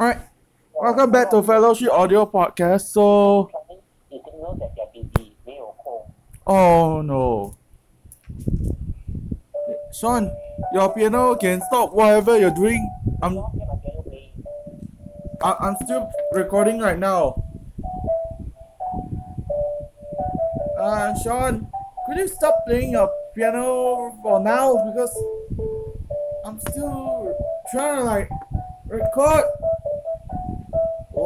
All right. Welcome back to Fellowship Audio Podcast. So. Oh no. Sean, your piano can stop whatever you're doing. I'm. I, I'm still recording right now. Uh, Sean, could you stop playing your piano for now? Because I'm still trying to like record.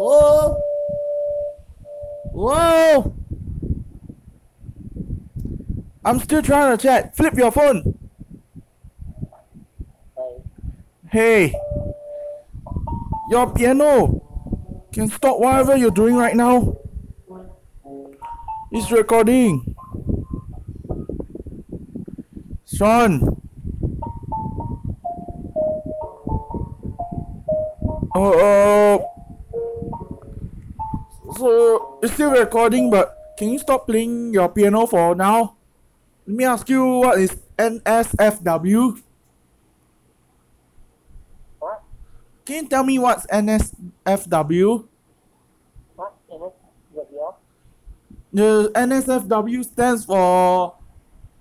Whoa! Whoa! I'm still trying to chat. Flip your phone. 来 Hey, your piano can stop whatever you're doing right now. It's recording. Sean. Oh, uh, so it's still recording, but can you stop playing your piano for now? Let me ask you what is NSFW? what Can you tell me what's NSFW? what you know what you are The NSFW stands for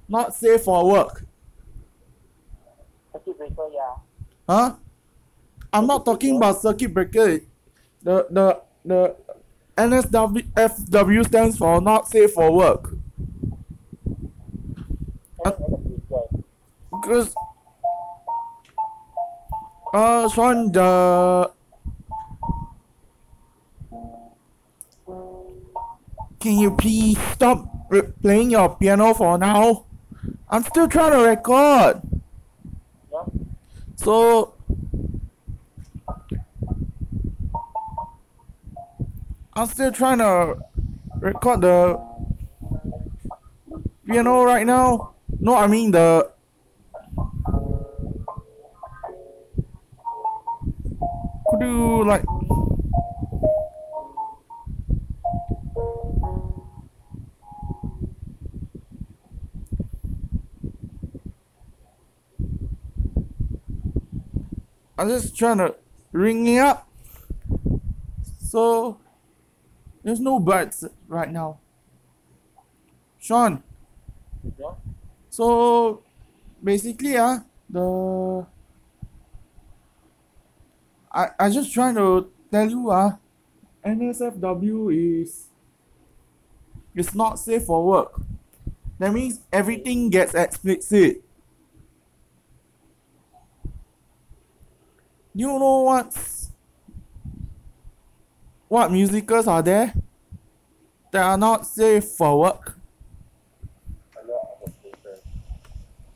not safe for work. circuit breaker yeah Huh? I'm not talking about circuit breaker. The the the NSFW stands for not safe for work. and then the breaker Because uh Sean the Can you please stop playing your piano for now? I'm still trying to record. yeah So I'm still trying to record the piano right now. No, I mean the could you like I'm just trying to ring it up. So there's no birds right now. Sean, yeah so basically ah the I I just trying to tell you ah NSFW is it's not safe for work. That means everything gets explicit. You know what's what musicals are there that are not safe for work?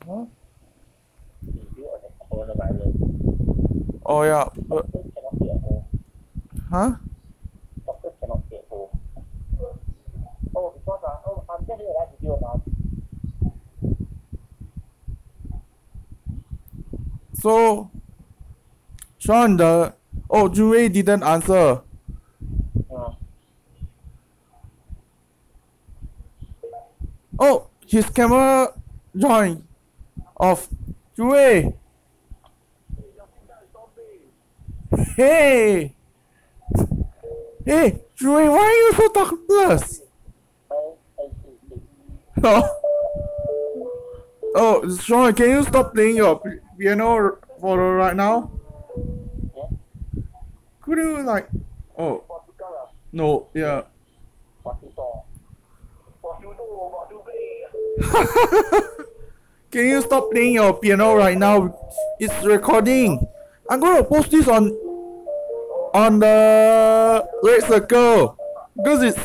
Huh? Oh yeah, huh? So, Sean, the oh Jue didn't answer. Oh, his camera joined off. Jue. Hey. Hey, Jue, why are you so talkless? Oh. Oh, Sean, can you stop playing your piano for right now? Could you like? Oh, no, yeah. Can you stop playing your piano right now? It's recording. I'm gonna post this on on the red circle because it's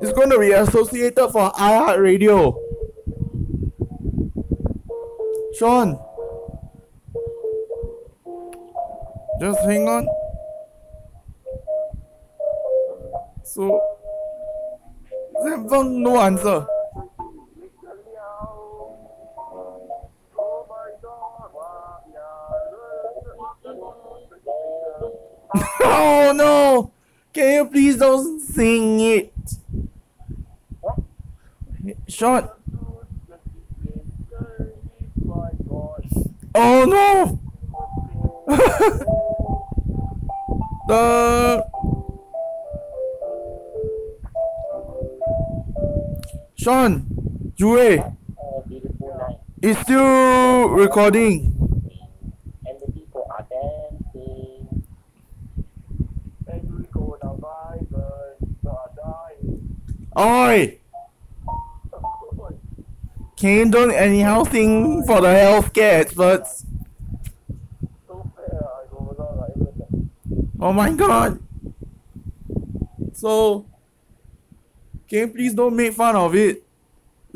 it's gonna be associated for iHeartRadio. Sean, just hang on. So, Zenfeng no answer. Oh no! Can you please don't sing it? what Sean. Oh no! the Sean, Jue, oh, night, is still recording. and the people are dancing. And we go down vibers, are dying. Oi! Can you don't anyhow sing for the healthcare experts? So fair, I go down like everything. Oh my god! So, can you please don't make fun of it?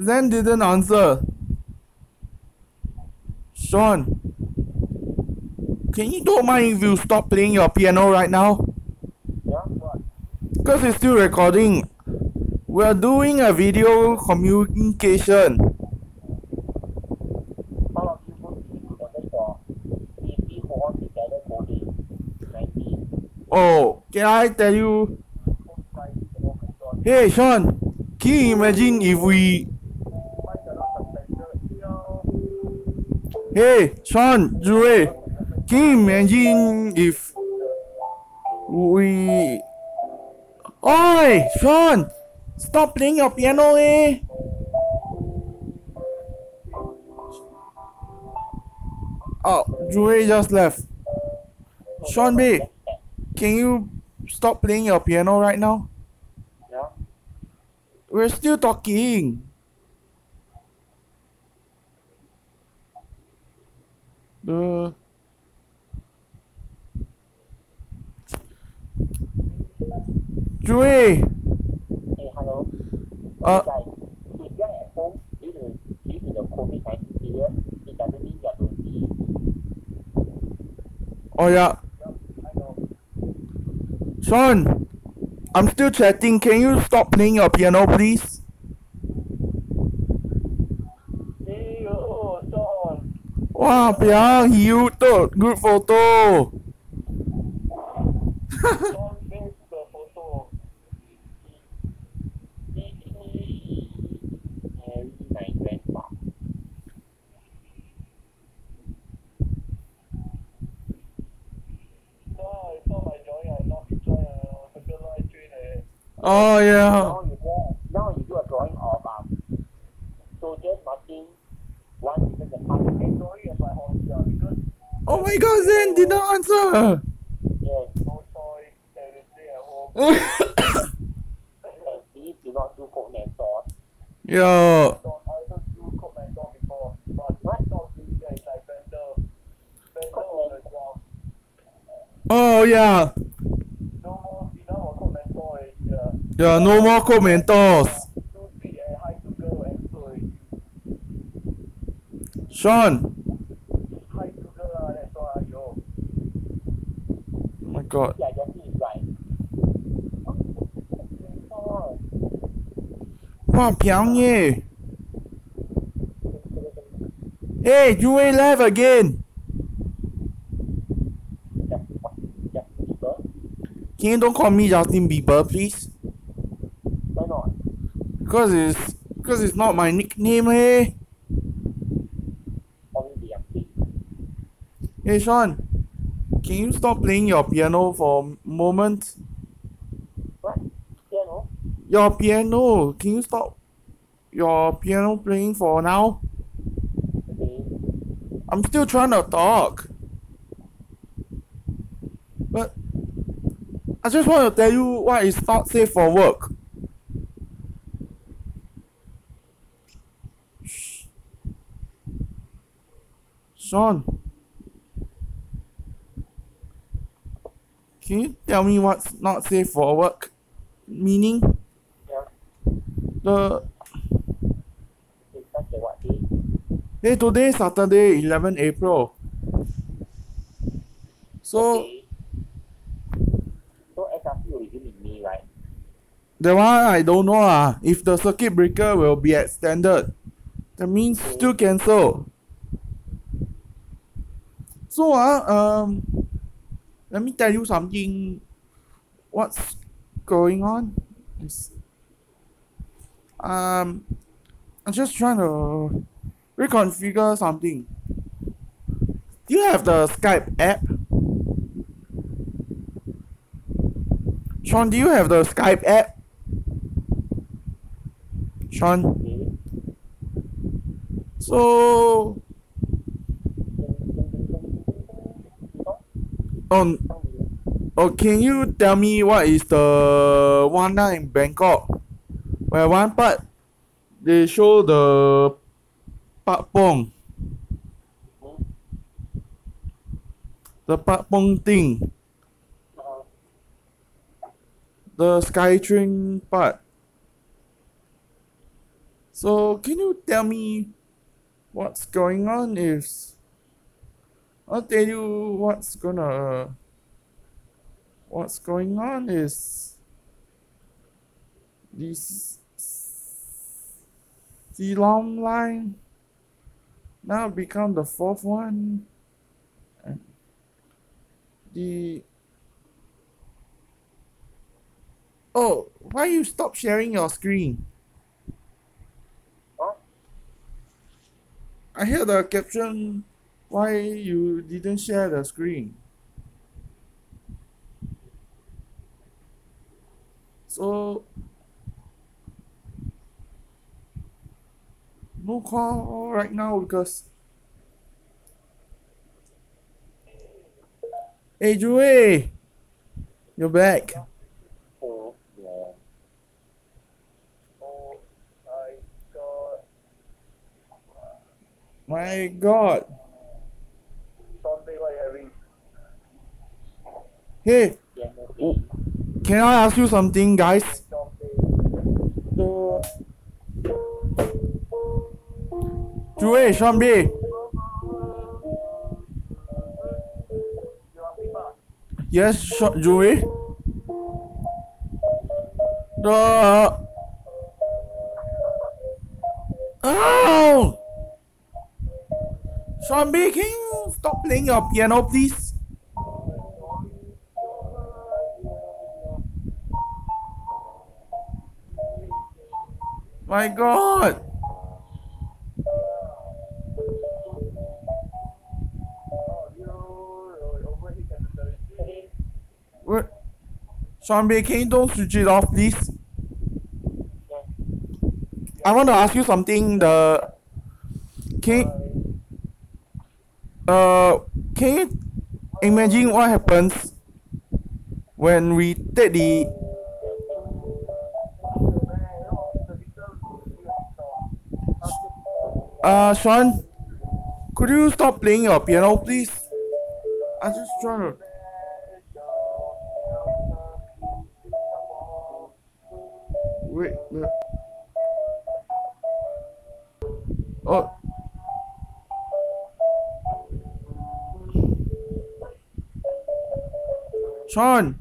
Zen didn't answer. Sean, can you don't mind if you stop playing your piano right now? Yeah, what? Because it's still recording. We're doing a video communication. All of you go to underscore PC Hold On Together Coding 19. Oh, can I tell you? Hey Sean, can you imagine if we. Hey, Sean, Jure, can you imagine if we... Oi, Sean, stop playing your piano, eh? Oh, Jure just left. Sean B, can you stop playing your piano right now? Yeah. We're still talking. The Joey, Uh, oh yeah. Sean, I'm still chatting. Can you stop playing your piano, please? Hey, oh, Sean. Wow, Piang, you took good photo. Sean face the photo. Harry, my grandpa. No, it's not my drawing. I'm not drawing a circle line train. Eh. Oh yeah. Now you now you do a drawing of um soldiers marching one the yeah, because Oh my God, Zen did not answer. yes, no choice, at home. please do not do yeah. Oh yeah. No more enough of coke and sauce already. Yeah. Yeah, no more Mentos. Too sweet and high sugar and so already. Sean. High sugar lah, that's why yo. Oh my God. Yeah, Jesse is right. Oh, Wow, Piang eh. Hey, you ain't live again. just, just people. Can you don't call me Justin Bieber, please? Because it's because it's not my nickname, eh? Only the please. Hey, Sean. Can you stop playing your piano for a moment? What? Piano? Your piano. Can you stop your piano playing for now? Okay. I'm still trying to talk. But I just want to tell you why it's not safe for work. Sean, can you tell me what's not safe for work? Meaning Yeah. the It's what day? hey today Saturday, 11 April. So Okay. So SRC will resume in May, right? That one I don't know ah. If the circuit breaker will be extended, that means still cancel. So ah, um, let me tell you something. What's going on? Um, I'm just trying to reconfigure something. Do you have the Skype app? Sean, do you have the Skype app? Sean, so um, oh, can you tell me what is the one night in Bangkok? Where one part they show the Patpong, the Patpong thing, the Skytrain part. So can you tell me what's going on if I'll tell you what's gonna what's going on is this long line now become the fourth one and the Oh, why you stop sharing your screen? I hear the caption why you didn't share the screen. So no call right now because Hey Joey You're back. Oh, yeah. Oh, I got My god. Sunday what you having? Hey, can I ask you something guys? Joey, back? Yes, Sean, Joey. The Oh! Uh, Sean B, can you stop playing your piano, please? My God! What? Sean can you don't switch it off, please? I want to ask you something. The can uh can you imagine what happens when we take the uh Sean? Could you stop playing your piano, please? I'm just trying to. Wait. the- Oh. Sean.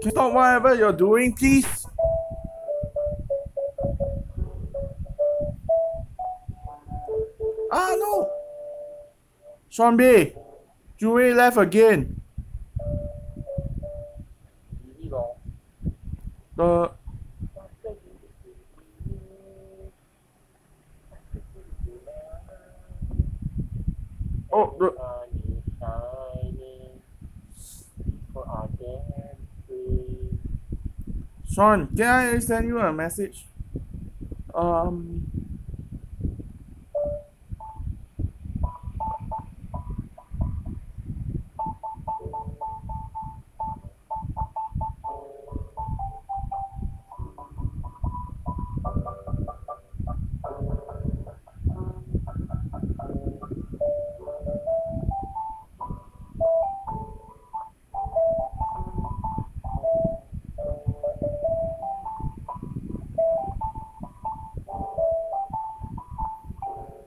Can you stop whatever you're doing, please? B. Joey left again. The oh the. Sean, can I send you a message? Um.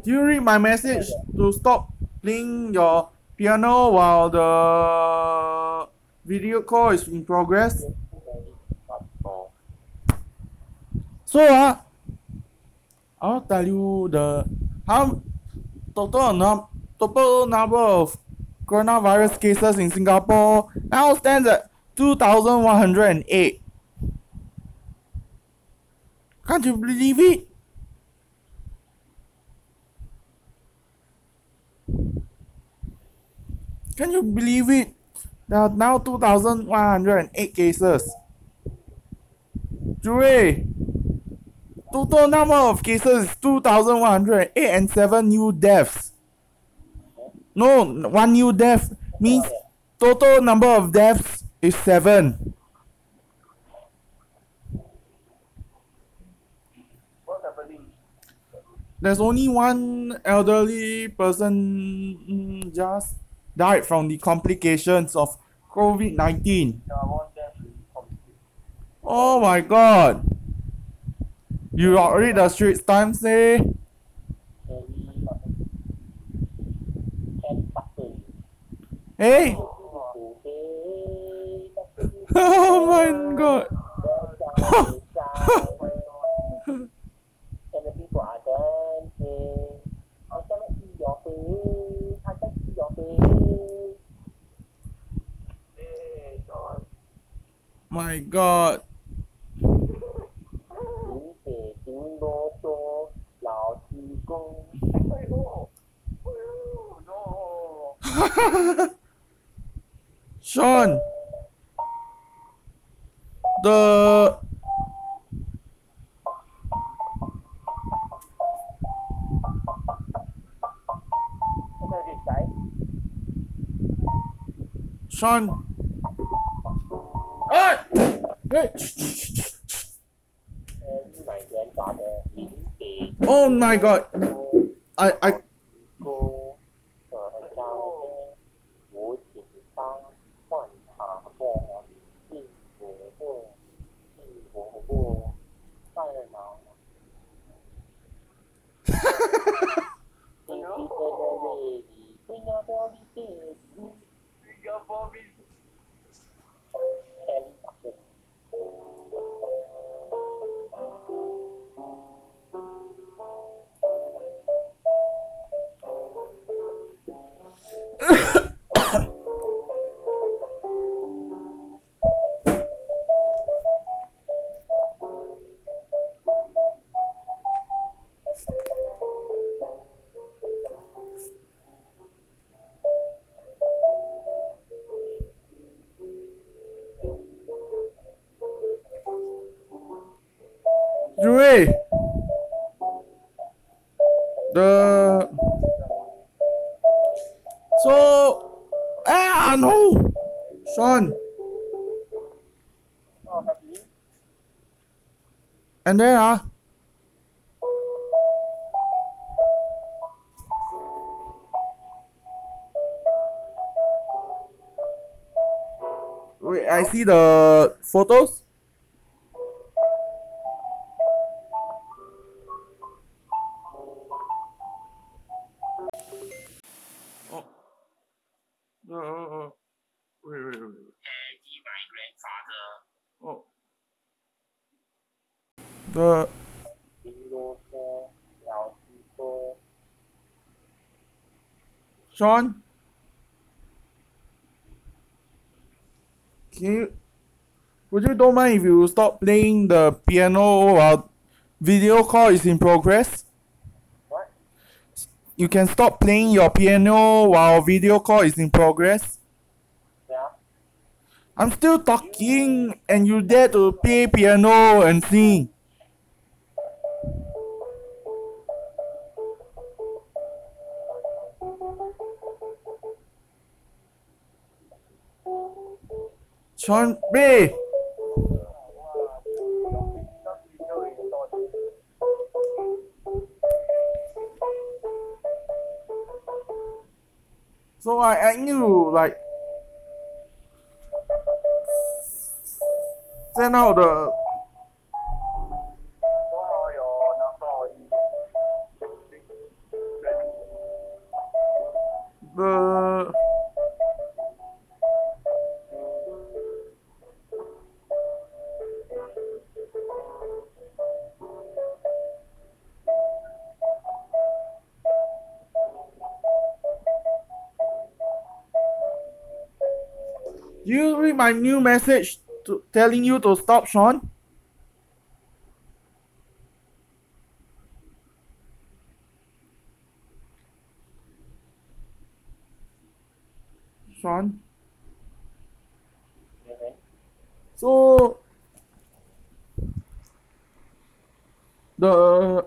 Do you read my message to stop playing your piano while the video call is in progress? So uh, I'll tell you the how total num total number of coronavirus cases in Singapore now stands at two thousand one hundred and eight. Can't you believe it? Can you believe it? There are now 2,108 cases. Jure, total number of cases is 2,108 and 7 new deaths. No, one new death means total number of deaths is 7. What's happening? There's only one elderly person mm, just died from the complications of COVID 19. Yeah, I want them to complete. Oh my god. You got read the Straits Times say? Very fucking can fucking. Hey? Oh my god. My God. Sean, the Sean, Oh got. I I Wait, I see the photos. Sean. Can you would you don't mind if you stop playing the piano while video call is in progress? What? You can stop playing your piano while video call is in progress. Yeah. I'm still talking and you dare to play piano and sing. Sean B. So I, I knew like send out the the you read my new message to, telling you to stop Sean? Sean? So the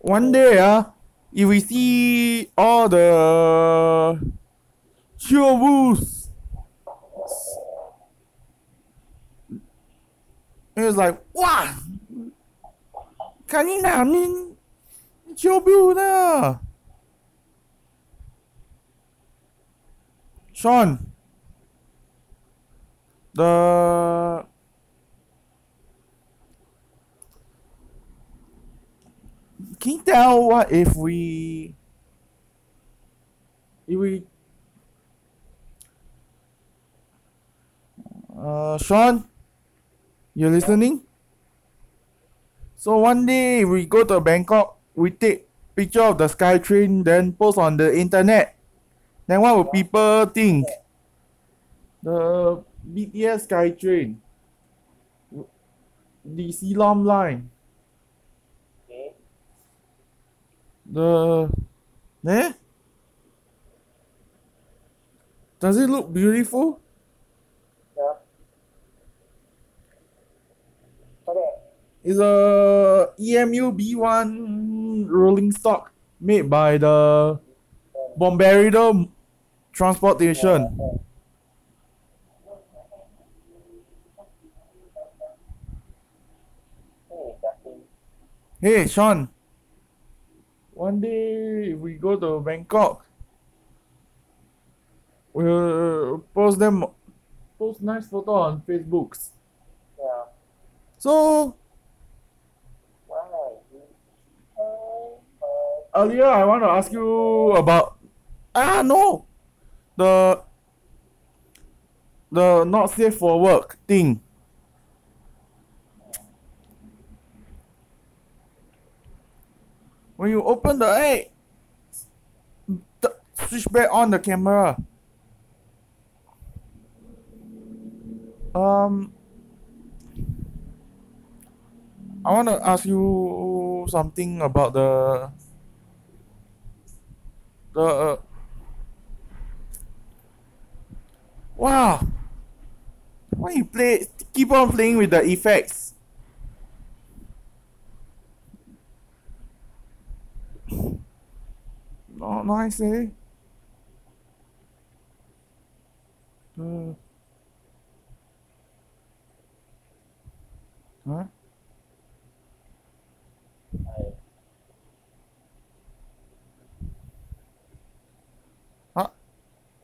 one day ah, if we see all the Kyobus. It was like, wow, Karina, I mean, Kyobuda. Sean, the can you tell what if we if we uh Sean you listening? So one day we go to Bangkok we take picture of the SkyTrain, then post on the internet. Then what will people think? The BTS SkyTrain, the Silom line. The eh? Does it look beautiful Yeah. Okay. It's a EMU B1 rolling stock made by the Bombardier Transportation. Hey, Sean. One day if we go to Bangkok, we'll post them, post nice photo on Facebooks. Yeah. So earlier I want to ask you about ah no the the not safe for work thing. When you open the hey, the, switch back on the camera. Um, I want to ask you something about the the uh, wow. Why you play? Keep on playing with the effects. Not nice, eh? Uh? Huh?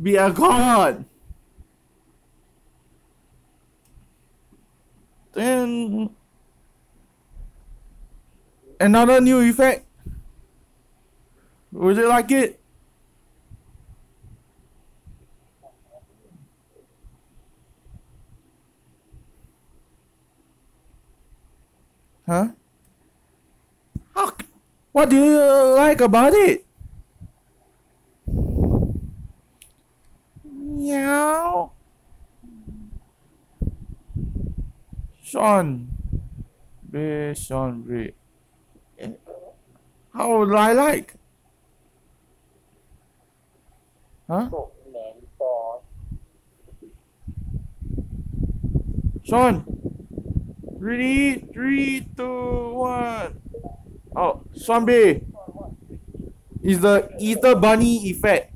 be a god. Then another new effect. Would you like it? Huh? What do you like about it? Meow. Sean. Be Sean Be. Eh, how would I like? Huh? Sean. Ready? Three, two, one. Oh, Sean B. Is the Easter Bunny effect.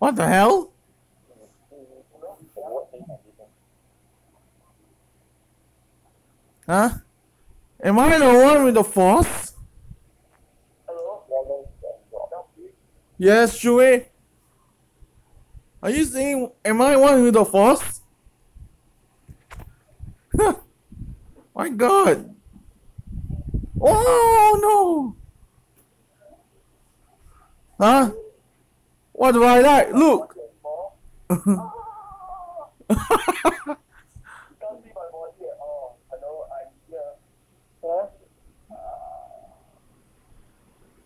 What the hell? Huh? Am I the one with the force? Yes, Shui. Are you saying am I one with the force? My god. Oh no. Huh? What do I like? Look.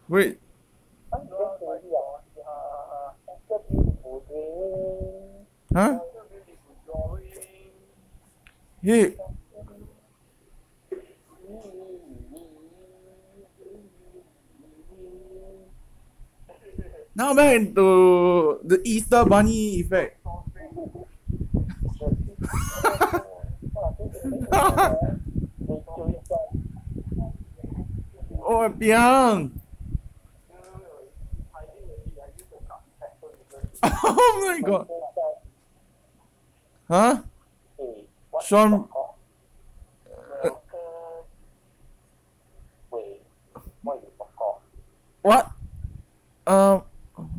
Wait. Huh? Hey. Now back into the Easter Bunny effect. oh, Piang. Oh my god. Huh? Sean. What? Um.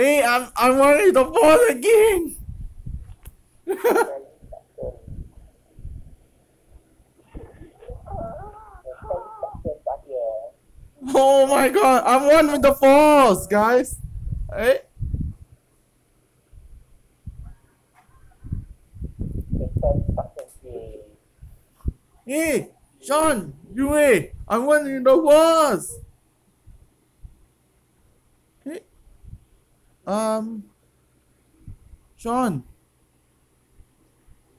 Hey, I'm I'm wearing the ball again. oh my god, I'm one with the force, guys. Hey. Hey, Sean, you hey, I'm one with the force. Um, Sean,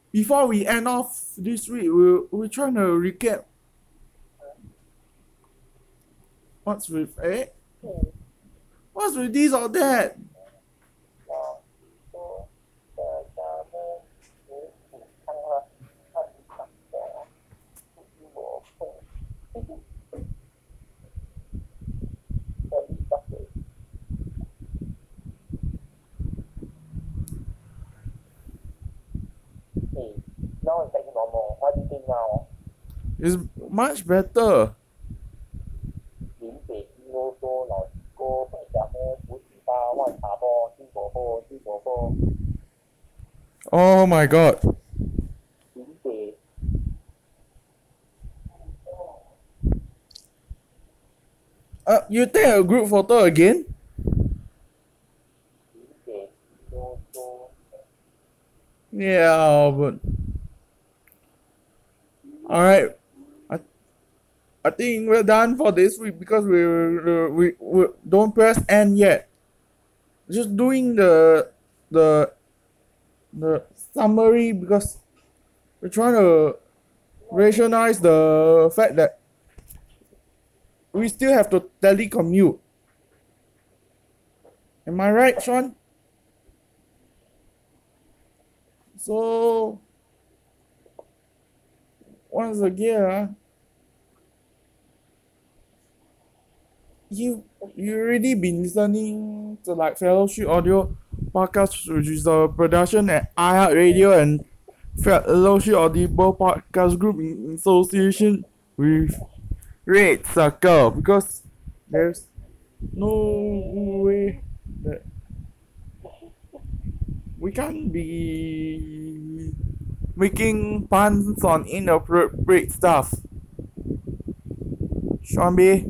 before we end off this week, we're, we're trying to recap what's with eh? What's with this or that? now it's back to normal. What do you think now? It's much better. Oh my god. Uh, you take a group photo again? Yeah but all right. I I think we're done for this week because we we, we, don't press end yet. Just doing the the the summary because we're trying to rationalize the fact that we still have to telecommute. Am I right, Sean? So once again, you you already been listening to like Fellowship Audio podcast, which is the production at iHeartRadio and Fellowship Audible Podcast Group in association with Red Circle because there's no way that we can't be making puns on inappropriate stuff. Sean B.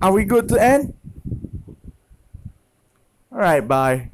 Are we good to end? Alright, bye.